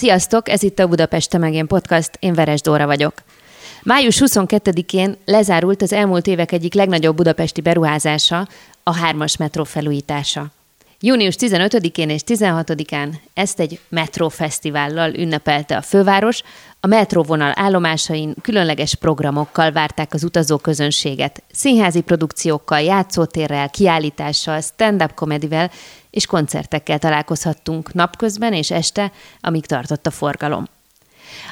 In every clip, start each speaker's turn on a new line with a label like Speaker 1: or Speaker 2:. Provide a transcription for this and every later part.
Speaker 1: Sziasztok, ez itt a Budapest Temegén Podcast, én Veres Dóra vagyok. Május 22-én lezárult az elmúlt évek egyik legnagyobb budapesti beruházása, a hármas metró felújítása. Június 15-én és 16-án ezt egy metrófesztivállal ünnepelte a főváros, a metróvonal állomásain különleges programokkal várták az utazóközönséget, színházi produkciókkal, játszótérrel, kiállítással, stand-up komedivel és koncertekkel találkozhattunk napközben és este, amíg tartott a forgalom.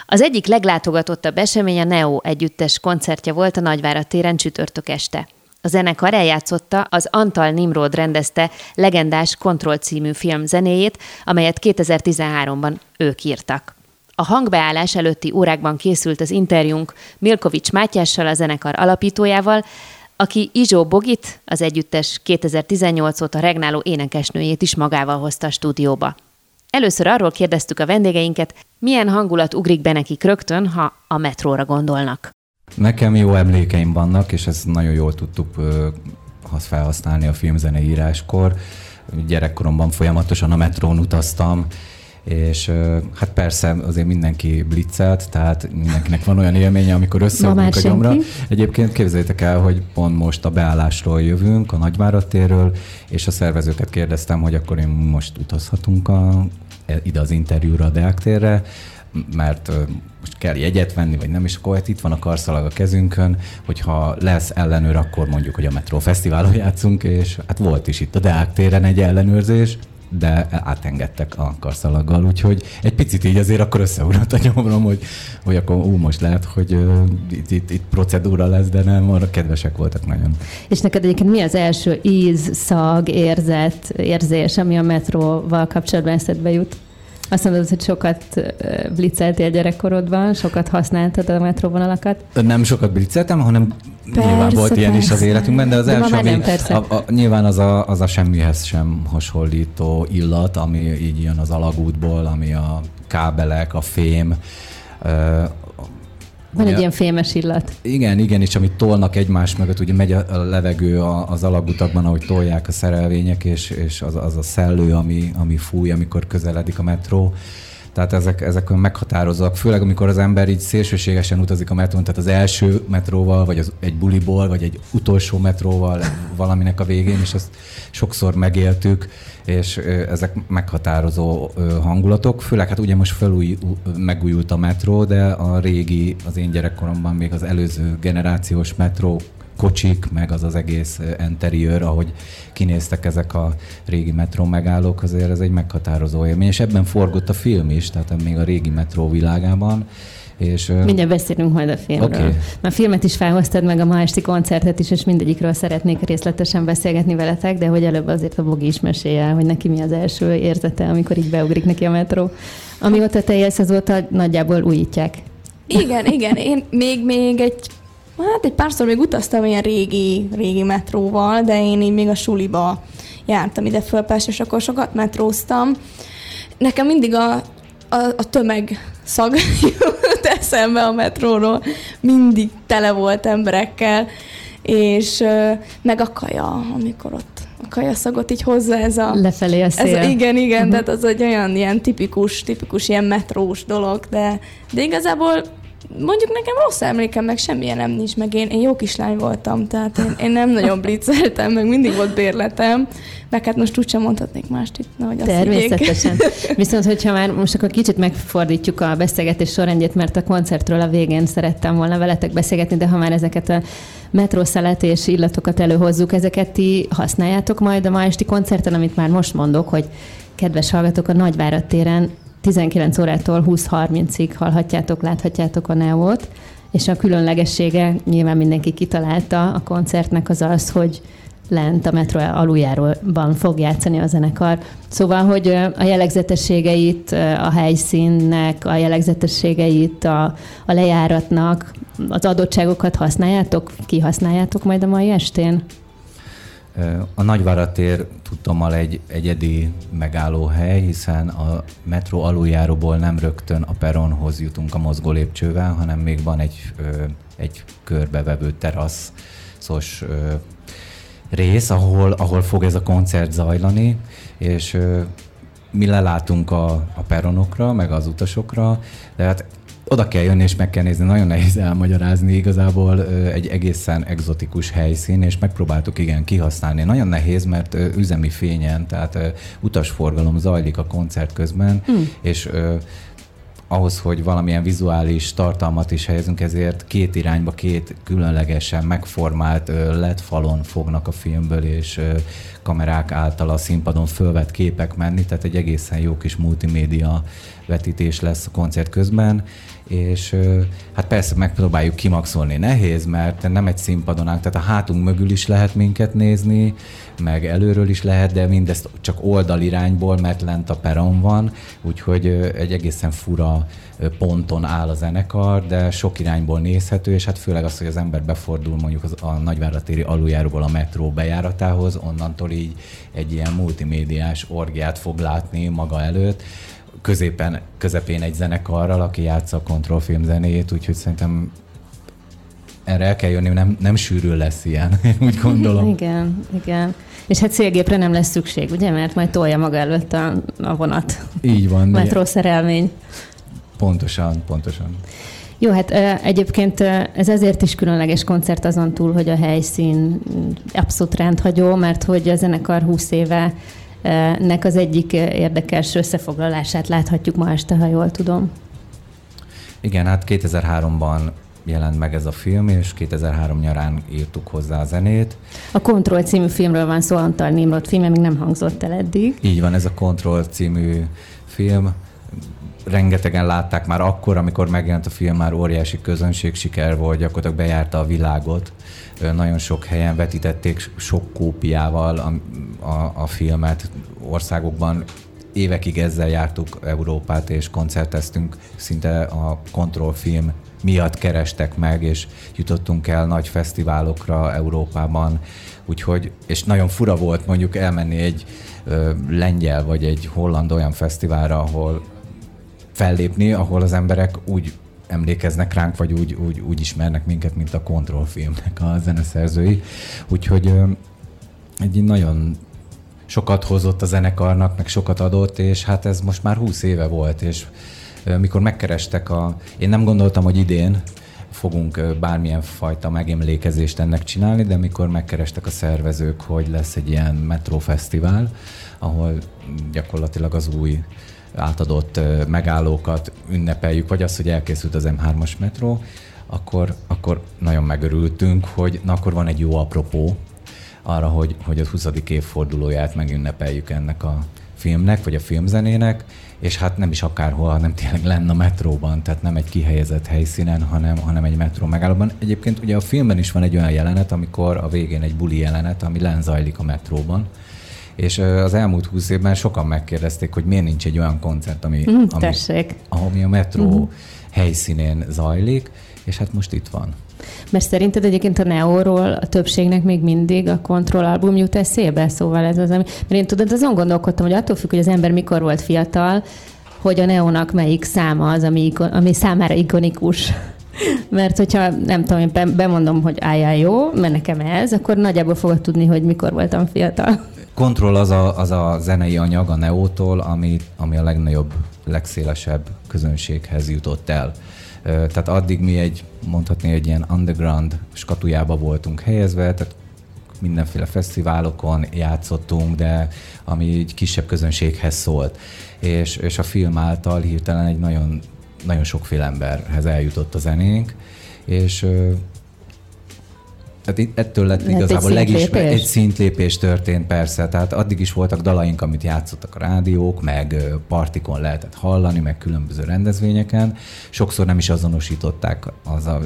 Speaker 1: Az egyik leglátogatottabb esemény a Neo együttes koncertje volt a Nagyvárad téren csütörtök este. A zenekar eljátszotta az Antal Nimrod rendezte legendás Kontroll című film zenéjét, amelyet 2013-ban ők írtak. A hangbeállás előtti órákban készült az interjúnk Milkovics Mátyással, a zenekar alapítójával, aki Izsó Bogit, az együttes 2018 óta regnáló énekesnőjét is magával hozta a stúdióba. Először arról kérdeztük a vendégeinket, milyen hangulat ugrik be nekik rögtön, ha a metróra gondolnak.
Speaker 2: Nekem jó emlékeim vannak, és ezt nagyon jól tudtuk felhasználni a filmzene íráskor. Gyerekkoromban folyamatosan a metrón utaztam, és hát persze azért mindenki blitzelt, tehát mindenkinek van olyan élménye, amikor összeugunk a gyomra. Egyébként képzeljétek el, hogy pont most a beállásról jövünk, a Nagyvárad térről, és a szervezőket kérdeztem, hogy akkor én most utazhatunk a, ide az interjúra a Deák térre, mert most kell jegyet venni, vagy nem, és akkor hát itt van a karszalag a kezünkön, hogyha lesz ellenőr, akkor mondjuk, hogy a Metro Fesztiválon játszunk, és hát volt is itt a Deák téren egy ellenőrzés, de átengedtek a karszalaggal, úgyhogy egy picit így azért akkor összeugrott a nyomrom, hogy, hogy akkor ú, most lehet, hogy uh, itt, itt, itt procedúra lesz, de nem, arra kedvesek voltak nagyon.
Speaker 1: És neked egyébként mi az első íz, szag, érzet, érzés, ami a metróval kapcsolatban eszedbe jut? Azt mondod, hogy sokat blitzeltél gyerekkorodban, sokat használtad a metróvonalakat?
Speaker 2: Nem sokat blitzeltem, hanem persze, nyilván volt persze. ilyen is az életünkben, de az de első, ami, nem, a, a, nyilván az a, az a semmihez sem hasonlító illat, ami így jön az alagútból, ami a kábelek, a fém,
Speaker 1: van ugye, egy ilyen fémes illat.
Speaker 2: Igen, igen, és amit tolnak egymás mögött, ugye megy a levegő az alagutakban, ahogy tolják a szerelvények, és, és az, az a szellő, ami, ami fúj, amikor közeledik a metró. Tehát ezek, ezek meghatározóak, főleg amikor az ember így szélsőségesen utazik a metrón, tehát az első metróval, vagy az, egy buliból, vagy egy utolsó metróval valaminek a végén, és ezt sokszor megéltük, és ezek meghatározó hangulatok. Főleg hát ugye most felúj, megújult a metró, de a régi, az én gyerekkoromban még az előző generációs metró kocsik, meg az az egész interiőr, ahogy kinéztek ezek a régi metró megállók, azért ez egy meghatározó élmény, és ebben forgott a film is, tehát még a régi metró világában, és,
Speaker 1: Mindjárt beszélünk majd a filmről. Okay. A filmet is felhoztad meg a ma esti koncertet is, és mindegyikről szeretnék részletesen beszélgetni veletek, de hogy előbb azért a Bogi is mesélje hogy neki mi az első érzete, amikor így beugrik neki a metró. Amióta te élsz, azóta nagyjából újítják.
Speaker 3: Igen, igen. Én még, még egy Hát egy párszor még utaztam ilyen régi, régi metróval, de én így még a suliba jártam ide föl és akkor sokat metróztam. Nekem mindig a, a, a tömeg szag jött eszembe a metróról. Mindig tele volt emberekkel, és meg a kaja, amikor ott a kajaszagot így hozza ez a...
Speaker 1: Lefelé a szél.
Speaker 3: Ez a, igen, igen, uh-huh. tehát az egy olyan ilyen tipikus, tipikus ilyen metrós dolog, de, de igazából mondjuk nekem rossz emlékem, meg semmilyen nem nincs, meg én, én jó kislány voltam, tehát én, én nem nagyon blitzeltem, meg mindig volt bérletem, meg hát most úgysem mondhatnék mást itt, nehogy azt
Speaker 1: Természetesen. Viszont, hogyha már most akkor kicsit megfordítjuk a beszélgetés sorrendjét, mert a koncertről a végén szerettem volna veletek beszélgetni, de ha már ezeket a metrószelet és illatokat előhozzuk, ezeket ti használjátok majd a ma esti koncerten, amit már most mondok, hogy kedves hallgatók, a Nagyvárad téren 19 órától 20-30-ig hallhatjátok, láthatjátok a Neót, és a különlegessége nyilván mindenki kitalálta a koncertnek az az, hogy lent a metró aluljáróban fog játszani a zenekar. Szóval, hogy a jellegzetességeit a helyszínnek, a jellegzetességeit a, a lejáratnak, az adottságokat használjátok, kihasználjátok majd a mai estén?
Speaker 2: A Nagyváratér tudtommal egy egyedi megállóhely, hiszen a metró aluljáróból nem rögtön a peronhoz jutunk a mozgó lépcsővel, hanem még van egy, egy körbevevő teraszos rész, ahol, ahol fog ez a koncert zajlani, és mi lelátunk a, a peronokra, meg az utasokra, de hát oda kell jönni és meg kell nézni, nagyon nehéz elmagyarázni igazából egy egészen egzotikus helyszín, és megpróbáltuk igen kihasználni. Nagyon nehéz, mert üzemi fényen, tehát utasforgalom zajlik a koncert közben, mm. és ahhoz, hogy valamilyen vizuális tartalmat is helyezünk, ezért két irányba, két különlegesen megformált LED falon fognak a filmből, és kamerák által a színpadon fölvett képek menni, tehát egy egészen jó kis multimédia vetítés lesz a koncert közben, és hát persze megpróbáljuk kimaxolni. Nehéz, mert nem egy színpadon áll, tehát a hátunk mögül is lehet minket nézni, meg előről is lehet, de mindezt csak oldalirányból, mert lent a peron van, úgyhogy egy egészen fura ponton áll a zenekar, de sok irányból nézhető, és hát főleg az, hogy az ember befordul mondjuk az, a nagyváratéri aluljáróból a metró bejáratához, onnantól így egy ilyen multimédiás orgiát fog látni maga előtt, középen, közepén egy zenekarral, aki játsza a kontrollfilm zenéjét, úgyhogy szerintem erre el kell jönni, nem, nem sűrű lesz ilyen, én úgy gondolom.
Speaker 1: Igen, igen. És hát szélgépre nem lesz szükség, ugye? Mert majd tolja maga előtt a, a vonat.
Speaker 2: Így van.
Speaker 1: Metró szerelmény.
Speaker 2: Pontosan, pontosan.
Speaker 1: Jó, hát egyébként ez ezért is különleges koncert azon túl, hogy a helyszín abszolút rendhagyó, mert hogy a zenekar 20 éve nek az egyik érdekes összefoglalását láthatjuk ma este, ha jól tudom.
Speaker 2: Igen, hát 2003-ban jelent meg ez a film, és 2003 nyarán írtuk hozzá a zenét.
Speaker 1: A Control című filmről van szó, Antal Nimrod filmje még nem hangzott el eddig.
Speaker 2: Így van, ez a Control című film. Rengetegen látták már akkor, amikor megjelent a film, már óriási közönség siker volt, gyakorlatilag bejárta a világot. Nagyon sok helyen vetítették sok kópiával a, a, a filmet. Országokban évekig ezzel jártuk Európát, és koncerteztünk. Szinte a kontrollfilm miatt kerestek meg, és jutottunk el nagy fesztiválokra Európában, úgyhogy, és nagyon fura volt mondjuk elmenni egy ö, lengyel vagy egy holland olyan fesztiválra, ahol fellépni, ahol az emberek úgy emlékeznek ránk, vagy úgy, úgy, úgy ismernek minket, mint a kontrollfilmnek a zeneszerzői. Úgyhogy egy nagyon sokat hozott a zenekarnak, meg sokat adott, és hát ez most már 20 éve volt, és mikor megkerestek a... Én nem gondoltam, hogy idén fogunk bármilyen fajta megemlékezést ennek csinálni, de mikor megkerestek a szervezők, hogy lesz egy ilyen metrófesztivál, ahol gyakorlatilag az új átadott megállókat ünnepeljük, vagy az, hogy elkészült az M3-as metró, akkor, akkor nagyon megörültünk, hogy na akkor van egy jó apropó arra, hogy, hogy a 20. évfordulóját megünnepeljük ennek a filmnek, vagy a filmzenének, és hát nem is akárhol, hanem tényleg lenne a metróban, tehát nem egy kihelyezett helyszínen, hanem, hanem egy metró megállóban. Egyébként ugye a filmben is van egy olyan jelenet, amikor a végén egy buli jelenet, ami lenzajlik a metróban, és az elmúlt húsz évben sokan megkérdezték, hogy miért nincs egy olyan koncert, ami,
Speaker 1: mm,
Speaker 2: ami, ami a metró mm-hmm. helyszínén zajlik, és hát most itt van.
Speaker 1: Mert szerinted egyébként a Neóról a többségnek még mindig a Control album jut eszébe? Szóval ez az, ami... Mert én tudod, azon gondolkodtam, hogy attól függ, hogy az ember mikor volt fiatal, hogy a Neónak melyik száma az, ami, ami számára ikonikus. Mert hogyha nem tudom, én bemondom, hogy álljál jó, mert nekem ez, akkor nagyjából fogod tudni, hogy mikor voltam fiatal.
Speaker 2: Control az a, az a zenei anyag a Neótól, ami, ami a legnagyobb, legszélesebb közönséghez jutott el. Tehát addig mi egy, mondhatni, egy ilyen underground skatujába voltunk helyezve, tehát mindenféle fesztiválokon játszottunk, de ami egy kisebb közönséghez szólt. És, és a film által hirtelen egy nagyon, nagyon sokféle emberhez eljutott a zenénk, és tehát ettől lett
Speaker 1: Lett
Speaker 2: igazából legismer, egy szintlépés történt persze, tehát addig is voltak dalaink, amit játszottak a rádiók, meg partikon lehetett hallani, meg különböző rendezvényeken. Sokszor nem is azonosították, az a,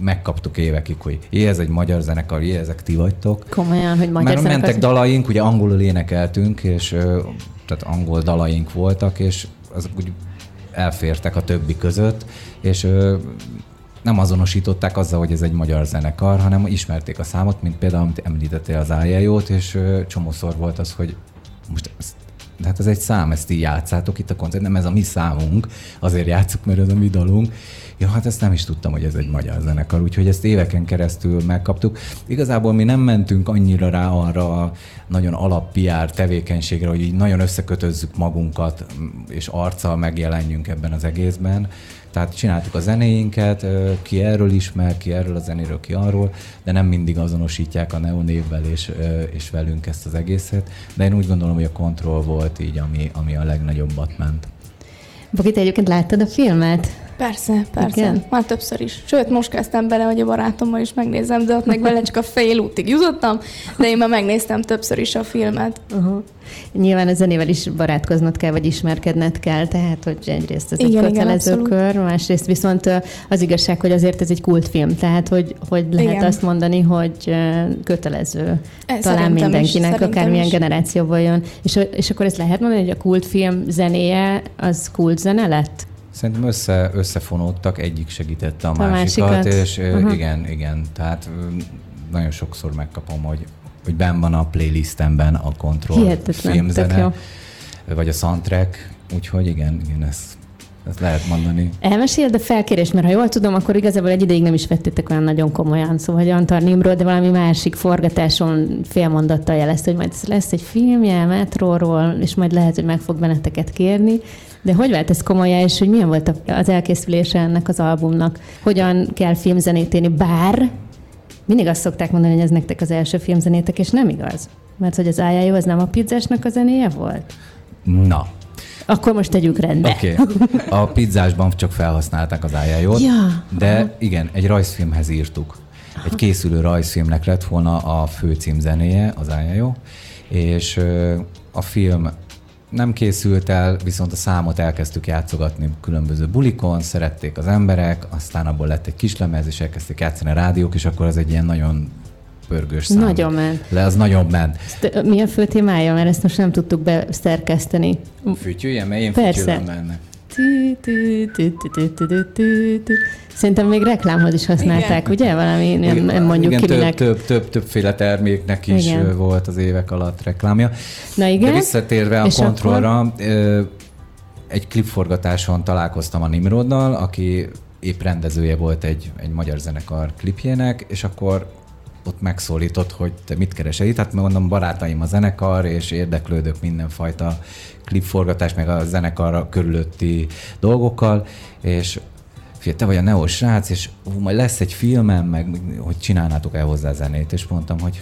Speaker 2: megkaptuk évekig, hogy jé, ez egy magyar zenekar, jé, ezek ti vagytok.
Speaker 1: Komolyan, hogy magyar
Speaker 2: Mert mentek
Speaker 1: zenekar-
Speaker 2: dalaink, ugye angolul énekeltünk, és tehát angol dalaink voltak, és azok úgy elfértek a többi között, és nem azonosították azzal, hogy ez egy magyar zenekar, hanem ismerték a számot, mint például, amit említettél az ájájót, és csomószor volt az, hogy most ez, de hát ez egy szám, ezt így játszátok itt a koncert, nem ez a mi számunk, azért játszuk, mert ez a mi dalunk. Ja, hát ezt nem is tudtam, hogy ez egy magyar zenekar, úgyhogy ezt éveken keresztül megkaptuk. Igazából mi nem mentünk annyira rá arra a nagyon alap tevékenységre, hogy így nagyon összekötözzük magunkat, és arccal megjelenjünk ebben az egészben. Tehát csináltuk a zenéinket, ki erről ismer, ki erről a zenéről, ki arról, de nem mindig azonosítják a Neo névvel és, és velünk ezt az egészet. De én úgy gondolom, hogy a kontroll volt így, ami, ami a legnagyobbat ment.
Speaker 1: Bogi, te egyébként láttad a filmet?
Speaker 3: Persze, persze.
Speaker 1: Igen?
Speaker 3: Igen? Már többször is. Sőt, most kezdtem bele, hogy a barátommal is megnézem, de ott meg vele csak a fél útig jutottam, de én már megnéztem többször is a filmet.
Speaker 1: Uh-huh. Nyilván a zenével is barátkoznod kell, vagy ismerkedned kell, tehát hogy egyrészt ez
Speaker 3: Igen,
Speaker 1: egy
Speaker 3: igen,
Speaker 1: kötelező
Speaker 3: abszolút.
Speaker 1: kör, másrészt viszont az igazság, hogy azért ez egy kultfilm, tehát hogy, hogy lehet
Speaker 3: Igen.
Speaker 1: azt mondani, hogy kötelező
Speaker 3: Ez
Speaker 1: talán
Speaker 3: is,
Speaker 1: mindenkinek,
Speaker 3: szerintem
Speaker 1: akármilyen
Speaker 3: is.
Speaker 1: generációból jön. És, és akkor ezt lehet mondani, hogy a kultfilm zenéje az kult zene lett?
Speaker 2: Szerintem össze, összefonódtak, egyik segítette a,
Speaker 1: A
Speaker 2: másikat,
Speaker 1: másikat.
Speaker 2: és uh-huh. Igen, igen, tehát nagyon sokszor megkapom, hogy, hogy benn van a playlistemben a Control
Speaker 1: Hihetetlen,
Speaker 2: filmzene, vagy a soundtrack, úgyhogy igen, igen, ezt, ezt lehet mondani.
Speaker 1: Elmesél, de felkérés, mert ha jól tudom, akkor igazából egy ideig nem is vettétek olyan nagyon komolyan. Szóval, hogy Antal Nimrod, de valami másik forgatáson félmondattal jelezte, hogy majd ez lesz egy filmje metróról, és majd lehet, hogy meg fog benneteket kérni. De hogy vált ez komolyá, és hogy milyen volt az elkészülése ennek az albumnak? Hogyan kell filmzenét írni? Bár mindig azt szokták mondani, hogy ez nektek az első filmzenétek, és nem igaz. Mert hogy az ájájó az nem a pizzásnak a zenéje volt?
Speaker 2: Na,
Speaker 1: Akkor most tegyük rendbe.
Speaker 2: oké. Okay. A pizzásban csak felhasználták az ájájót,
Speaker 1: Ja,
Speaker 2: de igen, egy rajzfilmhez írtuk. Egy készülő rajzfilmnek lett volna a főcím zenéje, az ájájó, és a film nem készült el, viszont a számot elkezdtük játszogatni különböző bulikon, szerették az emberek, aztán abból lett egy kislemez, és elkezdték játszani a rádiók, és akkor az egy ilyen nagyon pörgős szám.
Speaker 1: Nagyon ment.
Speaker 2: Le, az nagyon ment.
Speaker 1: Ezt, Mi a fő témája? Mert ezt most nem tudtuk beszerkeszteni.
Speaker 2: Fütyüljen, mert én
Speaker 1: Persze.
Speaker 2: fütyülöm benne.
Speaker 1: Szerintem még reklámhoz is használták, igen. ugye? Valami, nem, nem mondjuk
Speaker 2: igen,
Speaker 1: kinek.
Speaker 2: Több, több, több, többféle terméknek is
Speaker 1: igen.
Speaker 2: volt az évek alatt reklámja.
Speaker 1: Na igen.
Speaker 2: De visszatérve a
Speaker 1: És
Speaker 2: kontrollra, akkor... egy klipforgatáson találkoztam a Nimroddal, aki épp rendezője volt egy, egy magyar zenekar klipjének, és akkor ott megszólított, hogy te mit keresel itt. Hát mondom, barátaim a zenekar, és érdeklődök mindenfajta klipforgatás, meg a zenekar körülötti dolgokkal, és Fia, te vagy a Neo srác, és ú, majd lesz egy filmem, meg hogy csinálnátok el hozzá zenét, és mondtam, hogy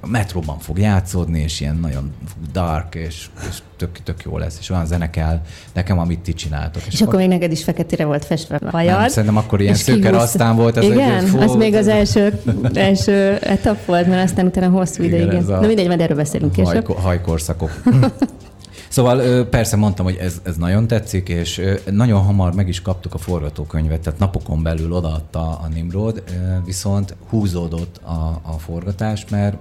Speaker 2: a metróban fog játszódni, és ilyen nagyon dark, és, és tök, tök jó lesz, és olyan zene kell nekem, amit ti csináltok.
Speaker 1: És akkor még neked is feketére volt festve a hajad.
Speaker 2: nem, szerintem akkor ilyen
Speaker 1: és
Speaker 2: szőke rasztán volt. Ez
Speaker 1: igen,
Speaker 2: egy, fú,
Speaker 1: az még az első, első etap volt, mert aztán utána hosszú
Speaker 2: Igen,
Speaker 1: ideig.
Speaker 2: a
Speaker 1: Na mindegy, majd erről beszélünk később.
Speaker 2: hajko, hajkorszakok. Szóval persze mondtam, hogy ez, ez nagyon tetszik, és nagyon hamar meg is kaptuk a forgatókönyvet, tehát napokon belül odaadta a Nimrod, viszont húzódott a, a forgatás, mert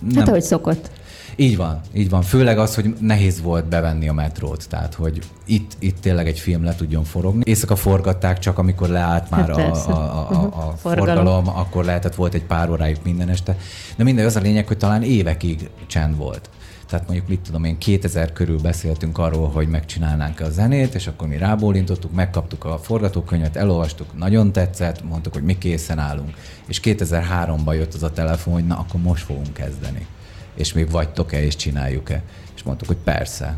Speaker 2: nem,
Speaker 1: Hát ahogy szokott.
Speaker 2: így van, így van. Főleg az, hogy nehéz volt bevenni a metrót, tehát hogy itt, itt tényleg egy film le tudjon forogni. Éjszaka forgatták csak, amikor leállt már
Speaker 1: Hát
Speaker 2: a, a, a, a, a
Speaker 1: Forgalom.
Speaker 2: forgalom, akkor lehetett, volt egy pár óráig minden este. De minden az a lényeg, hogy talán évekig csend volt. Tehát mondjuk, mit tudom én, 2000 körül beszéltünk arról, hogy megcsinálnánk a zenét, és akkor mi rábólintottuk, megkaptuk a forgatókönyvet, elolvastuk, nagyon tetszett, mondtuk, hogy mi készen állunk. És 2003-ban jött az a telefon, hogy na, akkor most fogunk kezdeni. És még vagytok-e, és csináljuk-e? És mondtuk, hogy persze.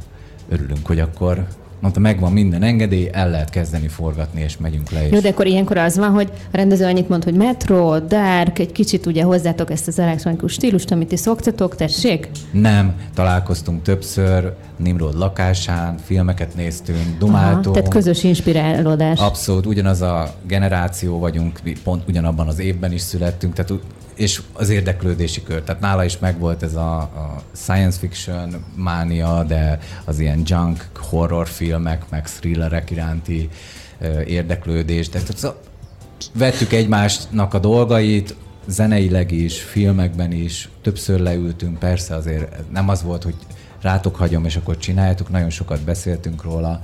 Speaker 2: Örülünk, hogy akkor mondta, megvan minden engedély, el lehet kezdeni forgatni, és megyünk le. És...
Speaker 1: Jó, de akkor ilyenkor az van, hogy a rendező annyit mond, hogy metro, dark, egy kicsit ugye hozzátok ezt az elektronikus stílust, amit ti szoktatok, tessék?
Speaker 2: Nem, találkoztunk többször, Nimrod lakásán, filmeket néztünk, dumáltunk.
Speaker 1: tehát közös inspirálódás.
Speaker 2: Abszolút, ugyanaz a generáció vagyunk, mi pont ugyanabban az évben is születtünk, tehát és az érdeklődési kör. Tehát nála is megvolt ez a, a science fiction mánia, de az ilyen junk horror filmek, meg thrillerek iránti érdeklődés. Tehát vettük egymásnak a dolgait, zeneileg is, filmekben is, többször leültünk, persze azért nem az volt, hogy rátok hagyom, és akkor csináljátok, nagyon sokat beszéltünk róla.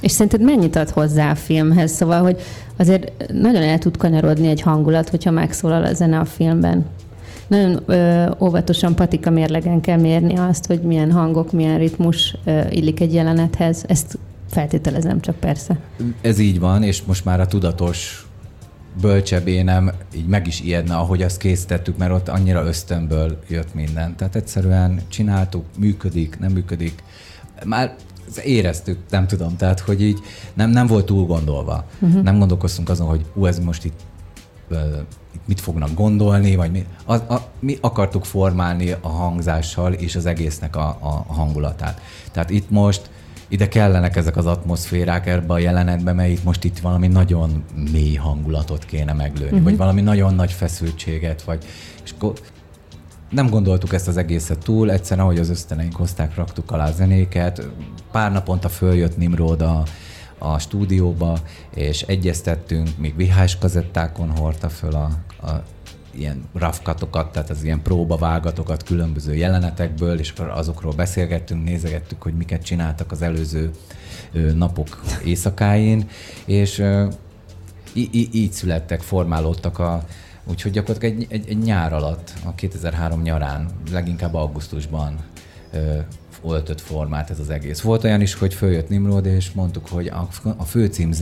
Speaker 1: És szerinted mennyit ad hozzá a filmhez? Szóval, hogy azért nagyon el tud kanyarodni egy hangulat, hogyha megszólal a zene a filmben. Nagyon ö, óvatosan patika mérlegen kell mérni azt, hogy milyen hangok, milyen ritmus ö, illik egy jelenethez. Ezt feltételezem csak persze.
Speaker 2: Ez így van, és most már a tudatos bölcsebb énem így meg is ijedne, ahogy azt készítettük, mert ott annyira ösztönből jött minden. Tehát egyszerűen csináltuk, működik, nem működik. Már éreztük, nem tudom, tehát hogy így nem, nem volt túl gondolva. Uh-huh. Nem gondolkoztunk azon, hogy ú, ez most itt, itt mit fognak gondolni, vagy mi. A, a, mi akartuk formálni a hangzással és az egésznek a, a hangulatát. Tehát itt most ide kellenek ezek az atmoszférák ebbe a jelenetbe, mert itt most itt valami nagyon mély hangulatot kéne meglőni, uh-huh. vagy valami nagyon nagy feszültséget, vagy és nem gondoltuk ezt az egészet túl, egyszerűen ahogy az ösztöneink hozták, raktuk alá zenéket, pár naponta följött Nimrod a, a stúdióba, és egyeztettünk, még vihás kazettákon hordta föl a, a ilyen rafkatokat, tehát az ilyen próbavágatokat különböző jelenetekből, és akkor azokról beszélgettünk, nézegettük, hogy miket csináltak az előző napok éjszakáin, és így születtek, formálódtak a, úgyhogy gyakorlatilag egy, egy, egy nyár alatt, a 2003 nyarán, leginkább augusztusban öltött formát ez az egész. Volt olyan is, hogy följött Nimrod, és mondtuk, hogy a, a főcím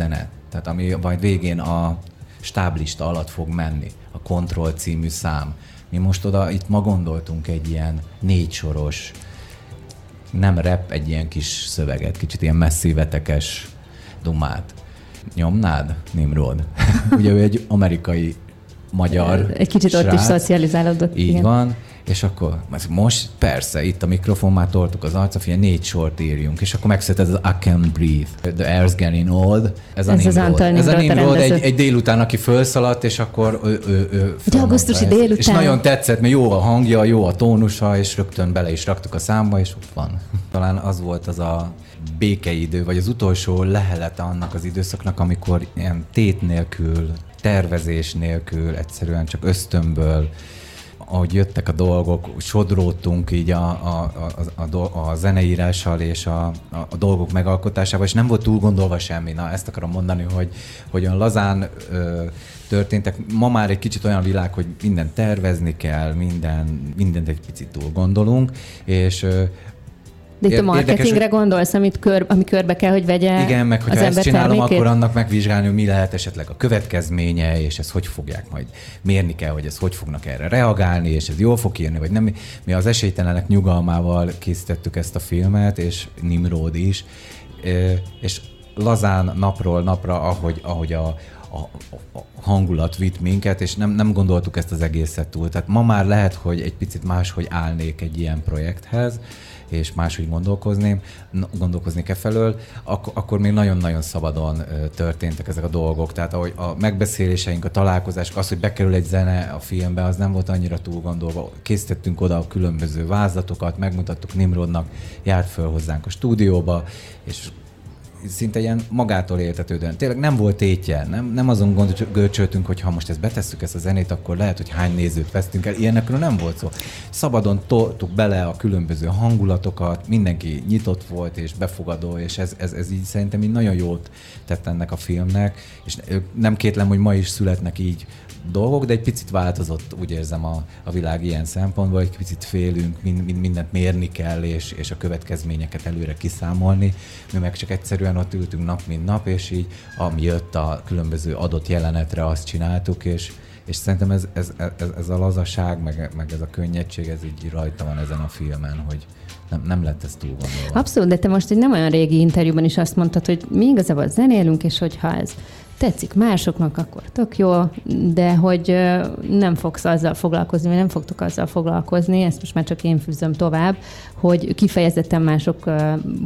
Speaker 2: tehát ami majd végén a stáblista alatt fog menni, a Control című szám. Mi most oda itt ma gondoltunk egy ilyen négy soros, nem rep, egy ilyen kis szöveget, kicsit ilyen vetekes dumát. Nyomnád, Nimrod? Ugye ő egy amerikai magyar
Speaker 1: Egy kicsit srác. ott is szocializálódott.
Speaker 2: Így igen. van és akkor most persze, itt a mikrofon már toltuk az arca, figyelj, négy sort írjunk, és akkor megszületett az I Can Breathe, The Air's Getting Old.
Speaker 1: Ez, ez a Nimrod.
Speaker 2: Ez a Nimrod egy, egy délután, aki felszaladt, és akkor ő, ő, ő
Speaker 1: Egy augusztusi délután.
Speaker 2: És nagyon tetszett, mert jó a hangja, jó a tónusa, és rögtön bele is raktuk a számba, és ott van. Talán az volt az a békeidő, vagy az utolsó lehelete annak az időszaknak, amikor ilyen tét nélkül, tervezés nélkül, egyszerűen csak ösztönből ahogy jöttek a dolgok, sodródtunk így a, a, a, a, a zeneírással és a, a, a dolgok megalkotásával, és nem volt túl gondolva semmi. Na, ezt akarom mondani, hogy, hogy olyan lazán ö, történtek. Ma már egy kicsit olyan világ, hogy minden tervezni kell, minden, mindent egy picit túl gondolunk, és ö,
Speaker 1: de itt a marketingre érdekes, gondolsz, amit kör, ami körbe kell, hogy vegye
Speaker 2: Igen, meg hogyha
Speaker 1: ezt
Speaker 2: csinálom, termékét? akkor annak megvizsgálni, hogy mi lehet esetleg a következménye, és ezt hogy fogják majd mérni kell, hogy ezt hogy fognak erre reagálni, és ez jól fog kijönni, vagy nem. Mi az esélytelenek nyugalmával készítettük ezt a filmet, és Nimrod is, és lazán napról napra, ahogy, ahogy a, a, a hangulat vitt minket, és nem, nem gondoltuk ezt az egészet túl. Tehát ma már lehet, hogy egy picit máshogy állnék egy ilyen projekthez, és máshogy gondolkozni, gondolkozni e felől, ak- akkor még nagyon-nagyon szabadon történtek ezek a dolgok. Tehát ahogy a megbeszéléseink, a találkozások, az, hogy bekerül egy zene a filmbe, az nem volt annyira túl gondolva. Készítettünk oda a különböző vázlatokat, megmutattuk Nimrodnak, járt föl hozzánk a stúdióba, és szinte ilyen magától értetődően. Tényleg nem volt tétje, nem, nem azon gondolcsöltünk, hogy ha most ezt betesszük ezt a zenét, akkor lehet, hogy hány nézőt vesztünk el. Ilyenekről nem volt szó. Szabadon toltuk bele a különböző hangulatokat, mindenki nyitott volt és befogadó, és ez, ez, ez így szerintem így nagyon jót tett ennek a filmnek, és nem kétlem, hogy ma is születnek így dolgok, de egy picit változott, úgy érzem a, a világ ilyen szempontból, egy picit félünk, mind, mind, mindent mérni kell, és, és a következményeket előre kiszámolni. Mi meg csak egyszerűen ott ültünk nap, mint nap, és így ami jött a különböző adott jelenetre, azt csináltuk, és, és szerintem ez, ez, ez, ez a lazaság, meg, meg ez a könnyedség, ez így rajta van ezen a filmen, hogy nem, nem lett ez túl gondolva.
Speaker 1: Abszolút, de te most egy nem olyan régi interjúban is azt mondtad, hogy mi igazából zenélünk, és hogyha ez tetszik másoknak, akkor tök jó, de hogy nem fogsz azzal foglalkozni, vagy nem fogtok azzal foglalkozni, ezt most már csak én fűzöm tovább, hogy kifejezetten mások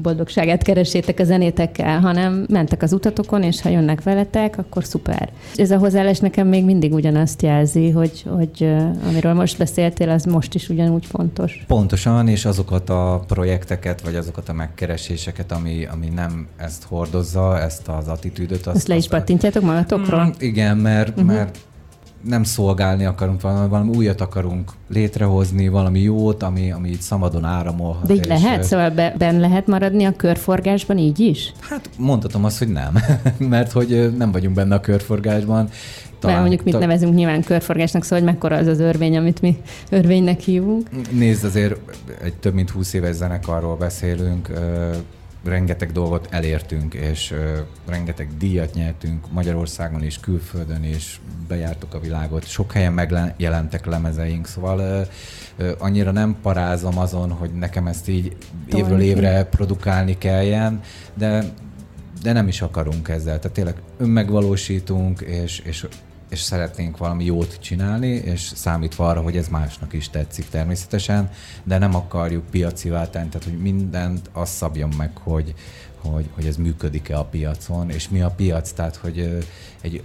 Speaker 1: boldogságát keresétek a zenétekkel, hanem mentek az utatokon, és ha jönnek veletek, akkor szuper. Ez a hozzáállás nekem még mindig ugyanazt jelzi, hogy, hogy amiről most beszéltél, az most is ugyanúgy fontos.
Speaker 2: Pontosan, és azokat a projekteket, vagy azokat a megkereséseket, ami, ami nem ezt hordozza, ezt az attitűdöt.
Speaker 1: Azt, azt le is pattintjátok magatokról? Mm,
Speaker 2: igen, mert, uh-huh. mert nem szolgálni akarunk valami, valami újat akarunk létrehozni, valami jót, ami, ami így szabadon áramolhat.
Speaker 1: De így lehet? Szóval be, ben lehet maradni a körforgásban így is?
Speaker 2: Hát mondhatom azt, hogy nem, mert hogy nem vagyunk benne a körforgásban.
Speaker 1: Talán, mondjuk mit ta... nevezünk nyilván körforgásnak, szóval hogy mekkora az az örvény, amit mi örvénynek hívunk.
Speaker 2: Nézd, azért egy több mint 20 éves zenekarról beszélünk, rengeteg dolgot elértünk, és uh, rengeteg díjat nyertünk Magyarországon és külföldön, és bejártuk a világot. Sok helyen megjelentek lemezeink, szóval uh, uh, annyira nem parázom azon, hogy nekem ezt így Tolni. évről évre produkálni kelljen, de de nem is akarunk ezzel. Tehát tényleg önmegvalósítunk, és, és és szeretnénk valami jót csinálni, és számítva arra, hogy ez másnak is tetszik természetesen, de nem akarjuk piacivá tenni, tehát hogy mindent azt szabjon meg, hogy, hogy, hogy ez működik-e a piacon, és mi a piac, tehát hogy egy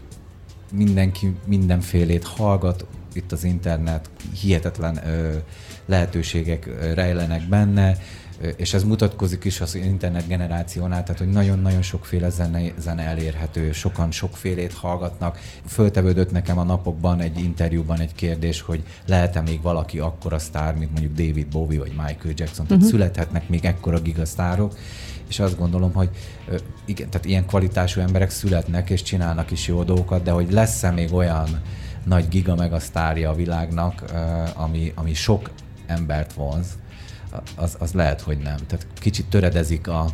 Speaker 2: mindenki mindenfélét hallgat, itt az internet, hihetetlen lehetőségek rejlenek benne, és ez mutatkozik is az internet generációnál, tehát hogy nagyon-nagyon sokféle zene, zene elérhető, sokan sokfélét hallgatnak. Föltevődött nekem a napokban egy interjúban egy kérdés, hogy lehet-e még valaki akkora sztár, mint mondjuk David Bowie vagy Michael Jackson, tehát uh-huh. születhetnek még ekkora gigasztárok, és azt gondolom, hogy igen, tehát ilyen kvalitású emberek születnek és csinálnak is jó dolgokat, de hogy lesz-e még olyan nagy giga meg a sztárja a világnak, ami, ami sok embert vonz, az, az lehet, hogy nem. Tehát kicsit töredezik a,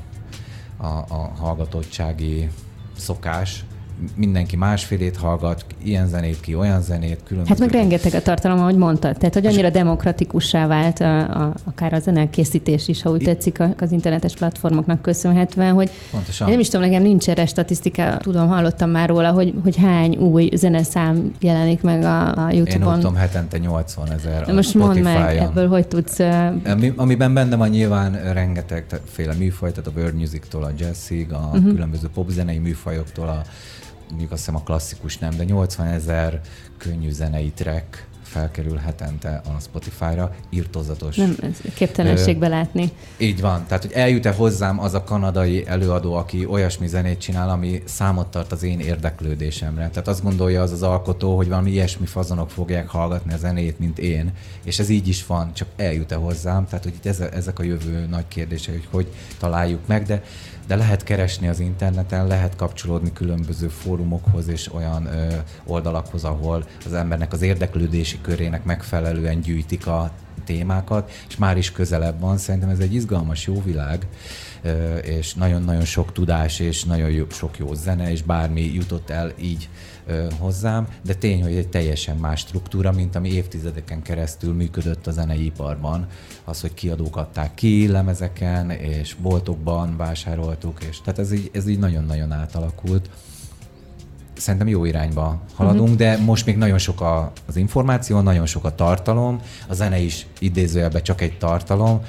Speaker 2: a, a hallgatottsági szokás, mindenki másfélét hallgat, ilyen zenét ki, olyan zenét, különböző.
Speaker 1: Hát meg rengeteg a tartalom, ahogy mondtad. Tehát, hogy annyira demokratikussá vált a, a, akár a zenekészítés is, ha úgy tetszik az internetes platformoknak köszönhetően, hogy Pontosan. nem is tudom, nekem nincs erre statisztika, tudom, hallottam már róla, hogy, hogy hány új zeneszám jelenik meg a, a YouTube-on.
Speaker 2: Én tudom, hetente 80 ezer
Speaker 1: Most mondd meg, ebből hogy tudsz...
Speaker 2: Ami, amiben benne van nyilván rengeteg féle műfaj, tehát a world music-tól a jazzig, a uh-huh. különböző popzenei műfajoktól a mondjuk azt hiszem a klasszikus nem, de 80 ezer könnyű zenei track felkerül hetente a Spotify-ra, írtozatos.
Speaker 1: Nem, képtelenségbe látni.
Speaker 2: Így van. Tehát, hogy eljut-e hozzám az a kanadai előadó, aki olyasmi zenét csinál, ami számot tart az én érdeklődésemre. Tehát azt gondolja az az alkotó, hogy valami ilyesmi fazonok fogják hallgatni a zenét, mint én. És ez így is van, csak eljut-e hozzám. Tehát, hogy itt ezek a jövő nagy kérdése, hogy hogy találjuk meg, de de lehet keresni az interneten, lehet kapcsolódni különböző fórumokhoz és olyan ö, oldalakhoz, ahol az embernek az érdeklődési körének megfelelően gyűjtik a témákat, és már is közelebb van. Szerintem ez egy izgalmas, jó világ, és nagyon-nagyon sok tudás, és nagyon jó, sok jó zene, és bármi jutott el így hozzám, de tény, hogy egy teljesen más struktúra, mint ami évtizedeken keresztül működött a zenei iparban. Az, hogy kiadók adták ki lemezeken, és boltokban vásároltuk, és tehát ez így, ez így nagyon-nagyon átalakult szerintem jó irányba haladunk, uh-huh. de most még nagyon sok a, az információ, nagyon sok a tartalom, a zene is idézőjelben csak egy tartalom,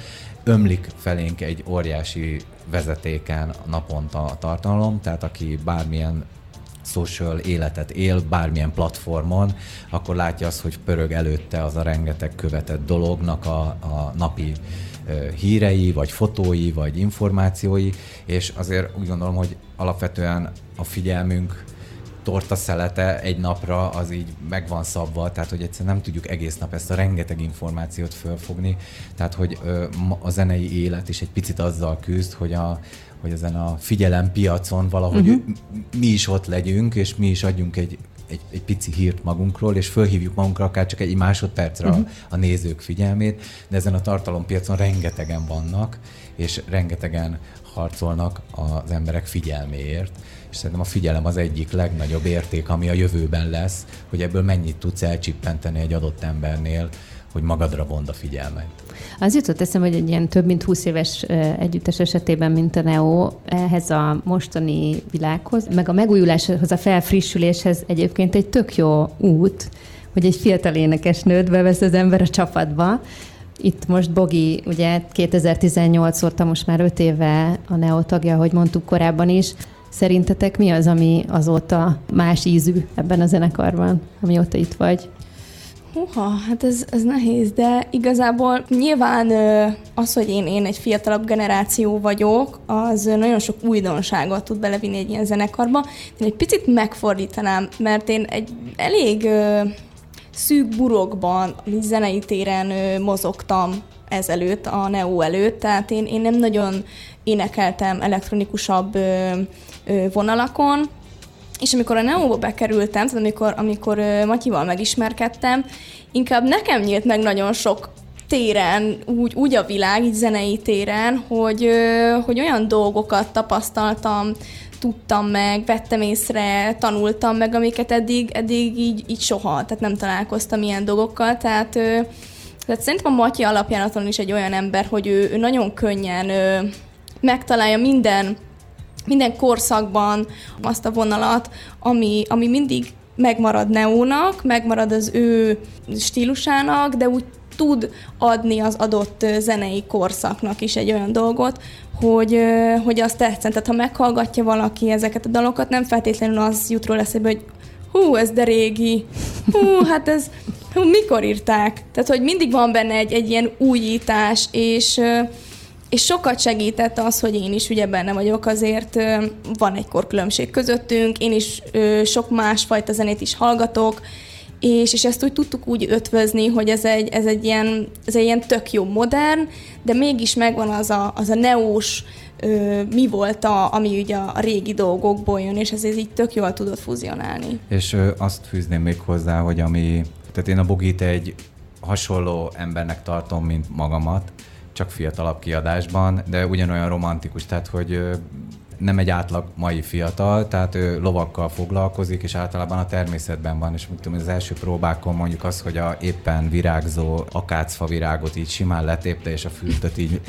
Speaker 2: ömlik felénk egy óriási vezetéken naponta a tartalom, tehát aki bármilyen social életet él bármilyen platformon, akkor látja azt, hogy pörög előtte az a rengeteg követett dolognak a, a napi hírei, vagy fotói, vagy információi, és azért úgy gondolom, hogy alapvetően a figyelmünk torta szelete egy napra az így meg van szabva, tehát hogy egyszerűen nem tudjuk egész nap ezt a rengeteg információt fölfogni, tehát hogy a zenei élet is egy picit azzal küzd, hogy a, hogy ezen a figyelem piacon valahogy uh-huh. mi is ott legyünk, és mi is adjunk egy, egy, egy pici hírt magunkról, és fölhívjuk magunkra akár csak egy másodpercre uh-huh. a, a nézők figyelmét, de ezen a tartalompiacon rengetegen vannak, és rengetegen harcolnak az emberek figyelméért, és szerintem a figyelem az egyik legnagyobb érték, ami a jövőben lesz, hogy ebből mennyit tudsz elcsippenteni egy adott embernél, hogy magadra vond a figyelmet.
Speaker 1: Az jutott eszembe, hogy egy ilyen több mint 20 éves együttes esetében, mint a Neo, ehhez a mostani világhoz, meg a megújuláshoz, a felfrissüléshez egyébként egy tök jó út, hogy egy fiatal énekesnőt bevesz az ember a csapatba, itt most Bogi, ugye 2018 óta, most már 5 éve a Neo tagja, ahogy mondtuk korábban is. Szerintetek mi az, ami azóta más ízű ebben a zenekarban, amióta itt vagy?
Speaker 3: Húha, hát ez, ez nehéz, de igazából nyilván az, hogy én, én egy fiatalabb generáció vagyok, az nagyon sok újdonságot tud belevinni egy ilyen zenekarba. Én egy picit megfordítanám, mert én egy elég szűk burokban, zenei téren mozogtam ezelőtt, a Neo előtt, tehát én, én nem nagyon énekeltem elektronikusabb vonalakon, és amikor a Neo-ba bekerültem, tehát amikor, amikor Matyival megismerkedtem, inkább nekem nyílt meg nagyon sok téren, úgy, úgy a világ, így zenei téren, hogy, hogy olyan dolgokat tapasztaltam, tudtam meg, vettem észre, tanultam meg, amiket eddig, eddig így, így soha, tehát nem találkoztam ilyen dolgokkal, tehát, tehát szerintem a Matyi alapjánaton is egy olyan ember, hogy ő, ő nagyon könnyen megtalálja minden minden korszakban azt a vonalat, ami, ami mindig megmarad Neónak, megmarad az ő stílusának, de úgy tud adni az adott zenei korszaknak is egy olyan dolgot, hogy, hogy azt tetszen. Tehát ha meghallgatja valaki ezeket a dalokat, nem feltétlenül az jut róla eszébe, hogy hú, ez de régi, hú, hát ez, hú, mikor írták? Tehát, hogy mindig van benne egy, egy ilyen újítás, és és sokat segített az, hogy én is ugye benne vagyok, azért van egy korkülönbség közöttünk, én is sok másfajta zenét is hallgatok, és, és ezt úgy tudtuk úgy ötvözni, hogy ez egy, ez egy, ilyen, ez egy ilyen tök jó modern, de mégis megvan az a, az a neós, ö, mi volt, a, ami ugye a régi dolgokból jön, és ezért így tök jól tudott fuzionálni.
Speaker 2: És ö, azt fűzném még hozzá, hogy ami, tehát én a Bogit egy hasonló embernek tartom, mint magamat, csak fiatalabb kiadásban, de ugyanolyan romantikus, tehát hogy nem egy átlag mai fiatal, tehát ő lovakkal foglalkozik, és általában a természetben van, és tudom, az első próbákon mondjuk az, hogy a éppen virágzó akácfa virágot így simán letépte, és a fültet így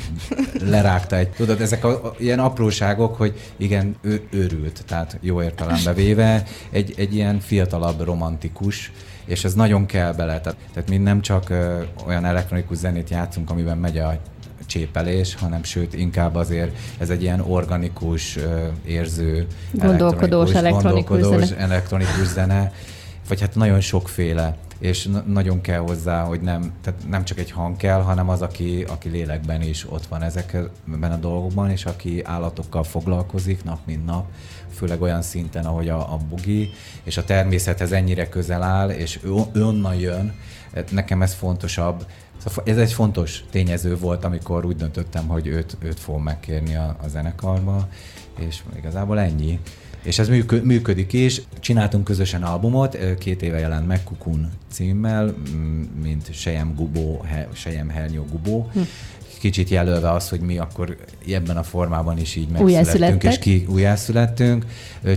Speaker 2: lerágta egy. Tudod, ezek a, a, ilyen apróságok, hogy igen, ő őrült, tehát jó értelembe véve, egy, egy ilyen fiatalabb romantikus, és ez nagyon kell bele. Tehát, tehát mi nem csak ö, olyan elektronikus zenét játszunk, amiben megy a csépelés, hanem sőt inkább azért ez egy ilyen organikus, érző,
Speaker 1: gondolkodós elektronikus,
Speaker 2: gondolkodós, zene. elektronikus zene, vagy hát nagyon sokféle és nagyon kell hozzá, hogy nem, tehát nem csak egy hang kell, hanem az, aki, aki lélekben is ott van ezekben a dolgokban, és aki állatokkal foglalkozik nap mint nap, főleg olyan szinten, ahogy a, a bugi, és a természethez ennyire közel áll, és ő, ő onnan jön, nekem ez fontosabb, Szóval ez egy fontos tényező volt, amikor úgy döntöttem, hogy őt, őt fogom megkérni a, a zenekarba, és igazából ennyi. És ez működik is. Csináltunk közösen albumot, két éve jelent meg Kukun címmel, mint Sejem Gubó, Sejem Hernyó Gubó, hm kicsit jelölve az, hogy mi akkor ebben a formában is így megszülettünk, és ki újjászülettünk.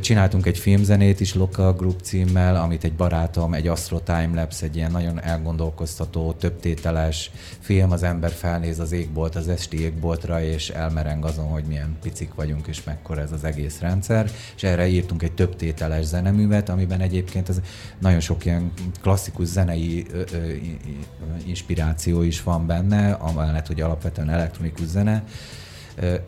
Speaker 2: Csináltunk egy filmzenét is Local Group címmel, amit egy barátom, egy Astro Timelapse, egy ilyen nagyon elgondolkoztató, többtételes film, az ember felnéz az égbolt, az esti égboltra, és elmereng azon, hogy milyen picik vagyunk, és mekkora ez az egész rendszer. És erre írtunk egy többtételes zeneművet, amiben egyébként ez nagyon sok ilyen klasszikus zenei ö, ö, inspiráció is van benne, amellett, hogy alapvetően alapvetően elektronikus zene.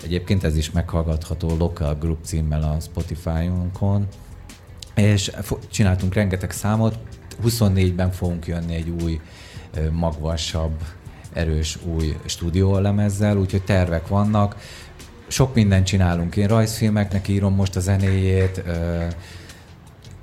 Speaker 2: Egyébként ez is meghallgatható Local Group címmel a Spotify-unkon. És csináltunk rengeteg számot, 24-ben fogunk jönni egy új, magvasabb, erős új stúdiólemezzel, úgyhogy tervek vannak. Sok mindent csinálunk. Én rajzfilmeknek írom most a zenéjét,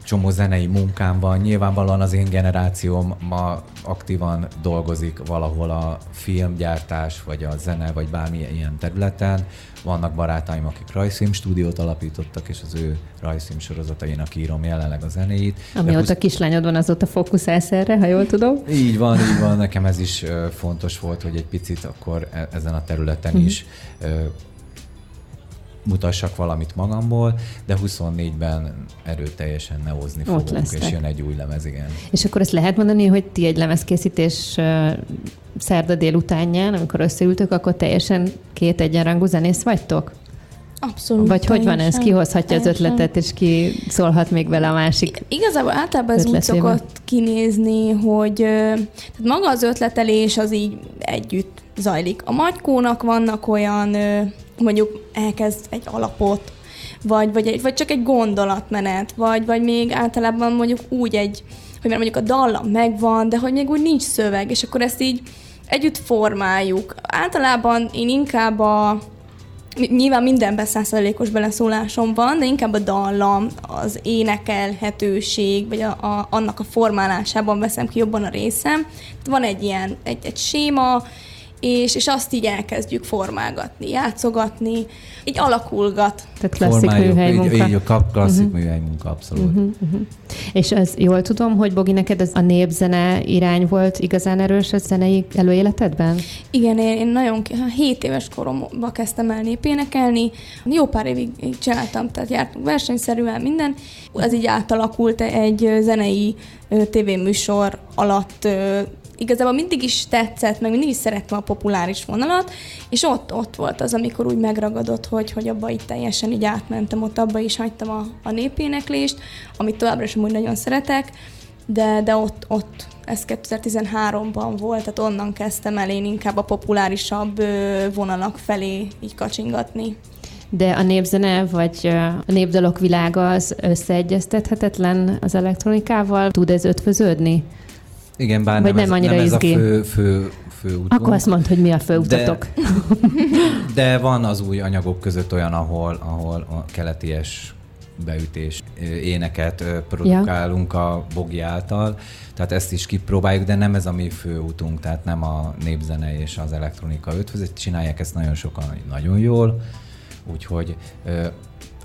Speaker 2: csomó zenei munkám van. Nyilvánvalóan az én generációm ma aktívan dolgozik valahol a filmgyártás, vagy a zene, vagy bármilyen ilyen területen. Vannak barátaim, akik rajzfilm stúdiót alapítottak, és az ő rajzfilm sorozatainak írom jelenleg a zenéit.
Speaker 1: Amióta husz... kislányod van, azóta fókuszálsz erre, ha jól tudom?
Speaker 2: Így van, így van. Nekem ez is fontos volt, hogy egy picit akkor e- ezen a területen uh-huh. is mutassak valamit magamból, de 24-ben erőteljesen neozni fogunk,
Speaker 1: lesztek.
Speaker 2: és jön egy új lemez, igen.
Speaker 1: És akkor azt lehet mondani, hogy ti egy lemezkészítés szerda délutánján, amikor összeültök, akkor teljesen két egyenrangú zenész vagytok?
Speaker 3: Abszolút.
Speaker 1: Vagy hogy van ez?
Speaker 3: teljesen,
Speaker 1: Ki hozhatja az
Speaker 3: teljesen.
Speaker 1: ötletet, és ki szólhat még vele a másik?
Speaker 3: Igazából általában ez úgy szokott kinézni, hogy tehát maga az ötletelés az így együtt zajlik. A magykónak vannak olyan, mondjuk elkezd egy alapot, vagy, vagy, egy, vagy csak egy gondolatmenet, vagy, vagy még általában mondjuk úgy egy, hogy már mondjuk a dallam megvan, de hogy még úgy nincs szöveg, és akkor ezt így együtt formáljuk. Általában én inkább a, Nyilván mindenben százszerzelékos beleszólásom van, de inkább a dallam, az énekelhetőség, vagy a, a, annak a formálásában veszem ki jobban a részem. Van egy ilyen, egy, egy séma, és, és azt így elkezdjük formálgatni, játszogatni, így alakulgat.
Speaker 1: Tehát klasszik műhely munka.
Speaker 2: Így, így a kap- klasszik uh-huh. műhely munka, abszolút. Uh-huh.
Speaker 1: És az jól tudom, hogy Bogi, neked az a népzene irány volt igazán erős a zenei előéletedben?
Speaker 3: Igen, én, én nagyon, ki- 7 éves koromban kezdtem el népénekelni. Jó pár évig csináltam, tehát jártunk versenyszerűen, minden. Az így átalakult egy ö, zenei tévéműsor alatt. Igazából mindig is tetszett, meg mindig is szerettem a populáris vonalat, és ott, ott volt az, amikor úgy megragadott, hogy, hogy abba így teljesen így átmentem, ott abba is hagytam a, a népéneklést, amit továbbra is úgy nagyon szeretek, de, de ott, ott ez 2013-ban volt, tehát onnan kezdtem el én inkább a populárisabb vonalak felé így kacsingatni.
Speaker 1: De a népzene vagy a népdalok világa az összeegyeztethetetlen az elektronikával? Tud ez ötvöződni?
Speaker 2: Igen, bár
Speaker 1: Vagy
Speaker 2: nem,
Speaker 1: nem
Speaker 2: ez,
Speaker 1: annyira
Speaker 2: nem ez a fő, fő, fő útunk.
Speaker 1: Akkor azt mondd, hogy mi a főutatok.
Speaker 2: De van az új anyagok között olyan, ahol, ahol a keleties beütés éneket produkálunk a Bogi által, tehát ezt is kipróbáljuk, de nem ez a mi fő útunk, tehát nem a népzene és az elektronika ötvözet, csinálják ezt nagyon sokan nagyon jól, úgyhogy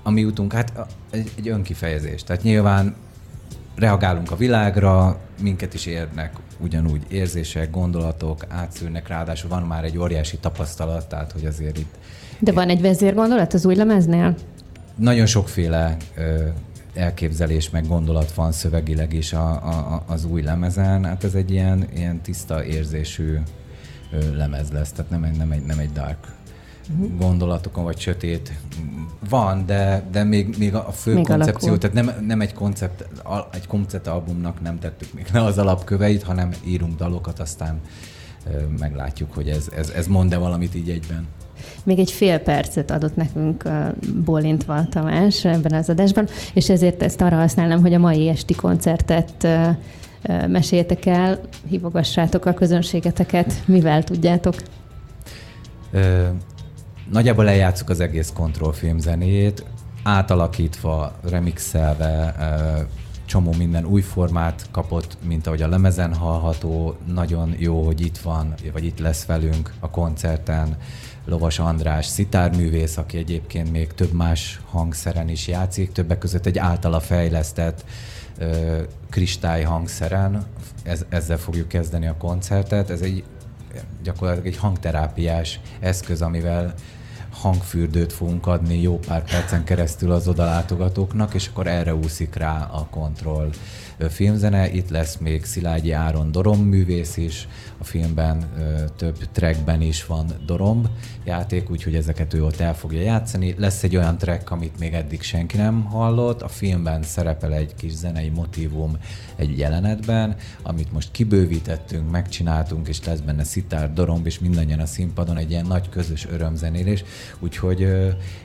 Speaker 2: a mi útunk hát egy, egy önkifejezés, tehát nyilván reagálunk a világra, minket is érnek ugyanúgy érzések, gondolatok, átszűrnek, ráadásul van már egy óriási tapasztalat, tehát hogy azért itt
Speaker 1: De van egy vezérgondolat az új lemeznél?
Speaker 2: nagyon sokféle ö, elképzelés, meg gondolat van szövegileg is a, a, az új lemezen. Hát ez egy ilyen, ilyen tiszta érzésű ö, lemez lesz, tehát nem egy, nem egy, nem egy dark gondolatokon, vagy sötét van, de, de még, még a fő
Speaker 1: Még
Speaker 2: koncepció,
Speaker 1: alakul.
Speaker 2: tehát nem, nem egy koncept, egy konceptalbumnak nem tettük még le az alapköveit, hanem írunk dalokat, aztán meglátjuk, hogy ez, ez, ez mond-e valamit így egyben.
Speaker 1: Még egy fél percet adott nekünk bólintva Tamás ebben az adásban, és ezért ezt arra használnám, hogy a mai esti koncertet meséltek el, hívogassátok a közönségeteket, mivel tudjátok.
Speaker 2: Ö, nagyjából lejátszuk az egész kontrollfilm zenéjét, átalakítva, remixelve, csomó minden új formát kapott, mint ahogy a lemezen hallható. Nagyon jó, hogy itt van, vagy itt lesz velünk a koncerten. Lovas András szitárművész, aki egyébként még több más hangszeren is játszik, többek között egy általa fejlesztett kristály hangszeren. Ez, ezzel fogjuk kezdeni a koncertet. Ez egy gyakorlatilag egy hangterápiás eszköz, amivel hangfürdőt fogunk adni jó pár percen keresztül az odalátogatóknak, és akkor erre úszik rá a kontroll filmzene. Itt lesz még Szilágyi Áron Dorom művész is, a filmben több trackben is van Dorom játék, úgyhogy ezeket ő ott el fogja játszani. Lesz egy olyan track, amit még eddig senki nem hallott, a filmben szerepel egy kis zenei motívum egy jelenetben, amit most kibővítettünk, megcsináltunk, és lesz benne szitár, doromb, és mindannyian a színpadon egy ilyen nagy közös örömzenélés, úgyhogy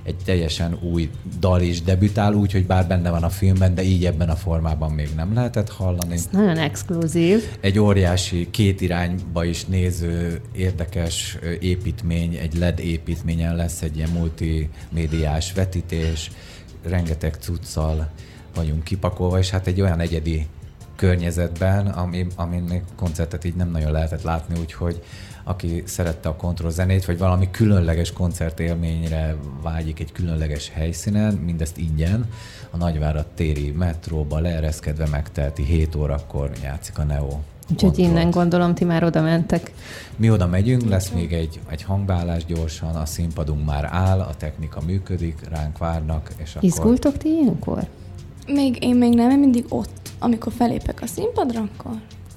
Speaker 2: egy teljesen új dal is debütál, úgyhogy bár benne van a filmben, de így ebben a formában még nem lehetett hallani.
Speaker 1: Ez nagyon exkluzív.
Speaker 2: Egy óriási, két irányba is néző, érdekes építmény, egy LED építményen lesz egy ilyen multimédiás vetítés, rengeteg cuccal vagyunk kipakolva, és hát egy olyan egyedi környezetben, ami, amin még koncertet így nem nagyon lehetett látni, úgyhogy aki szerette a kontroll zenét, vagy valami különleges koncertélményre vágyik egy különleges helyszínen, mindezt ingyen, a Nagyvárad téri metróba leereszkedve megtelti 7 órakor játszik a Neo
Speaker 1: Úgyhogy innen gondolom, ti már oda mentek.
Speaker 2: Mi oda megyünk, lesz még egy, egy hangbálás gyorsan, a színpadunk már áll, a technika működik, ránk várnak, és akkor...
Speaker 1: Izgultok ti ilyenkor?
Speaker 3: Még, én még nem, én mindig ott, amikor felépek a színpadra, akkor...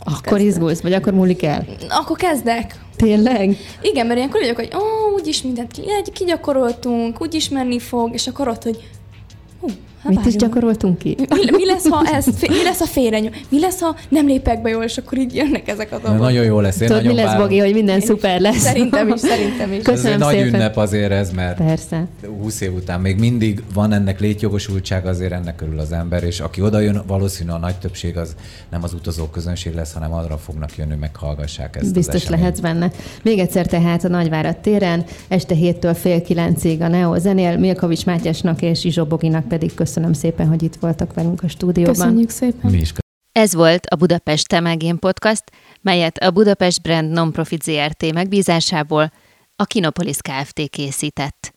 Speaker 1: Akkor
Speaker 3: kezdek.
Speaker 1: izgulsz, vagy akkor múlik el?
Speaker 3: Akkor kezdek.
Speaker 1: Tényleg?
Speaker 3: Igen, mert ilyenkor vagyok, hogy ó, úgyis mindent ki- kigyakoroltunk, úgyis menni fog, és akkor ott, hogy
Speaker 1: Mit is gyakoroltunk ki?
Speaker 3: Mi, mi, lesz, ha ez, mi lesz, ha félrenyom? Mi lesz, ha nem lépek be jól, és akkor így jönnek ezek a dolgok?
Speaker 2: nagyon jó lesz. Én
Speaker 1: Tudod, mi lesz,
Speaker 2: várom.
Speaker 1: Bogi, hogy minden szuper lesz?
Speaker 3: Szerintem is, szerintem is.
Speaker 1: Köszönöm
Speaker 2: ez egy nagy
Speaker 1: szépen.
Speaker 2: ünnep azért ez, mert
Speaker 1: Persze.
Speaker 2: 20 év után még mindig van ennek létjogosultság, azért ennek körül az ember, és aki oda jön, valószínű a nagy többség az nem az utazó közönség lesz, hanem arra fognak jönni, meghallgassák ezt
Speaker 1: Biztos lehetsz benne. Még egyszer tehát a Nagyvárad téren, este héttől fél kilencig a Neo zenél, Milkovics Mátyásnak és Izsó Boginak pedig köszönöm szépen, hogy itt voltak velünk a stúdióban.
Speaker 3: Köszönjük szépen.
Speaker 2: Mi is
Speaker 1: Ez volt a Budapest Temegén Podcast, melyet a Budapest Brand Nonprofit ZRT megbízásából a Kinopolis Kft. készített.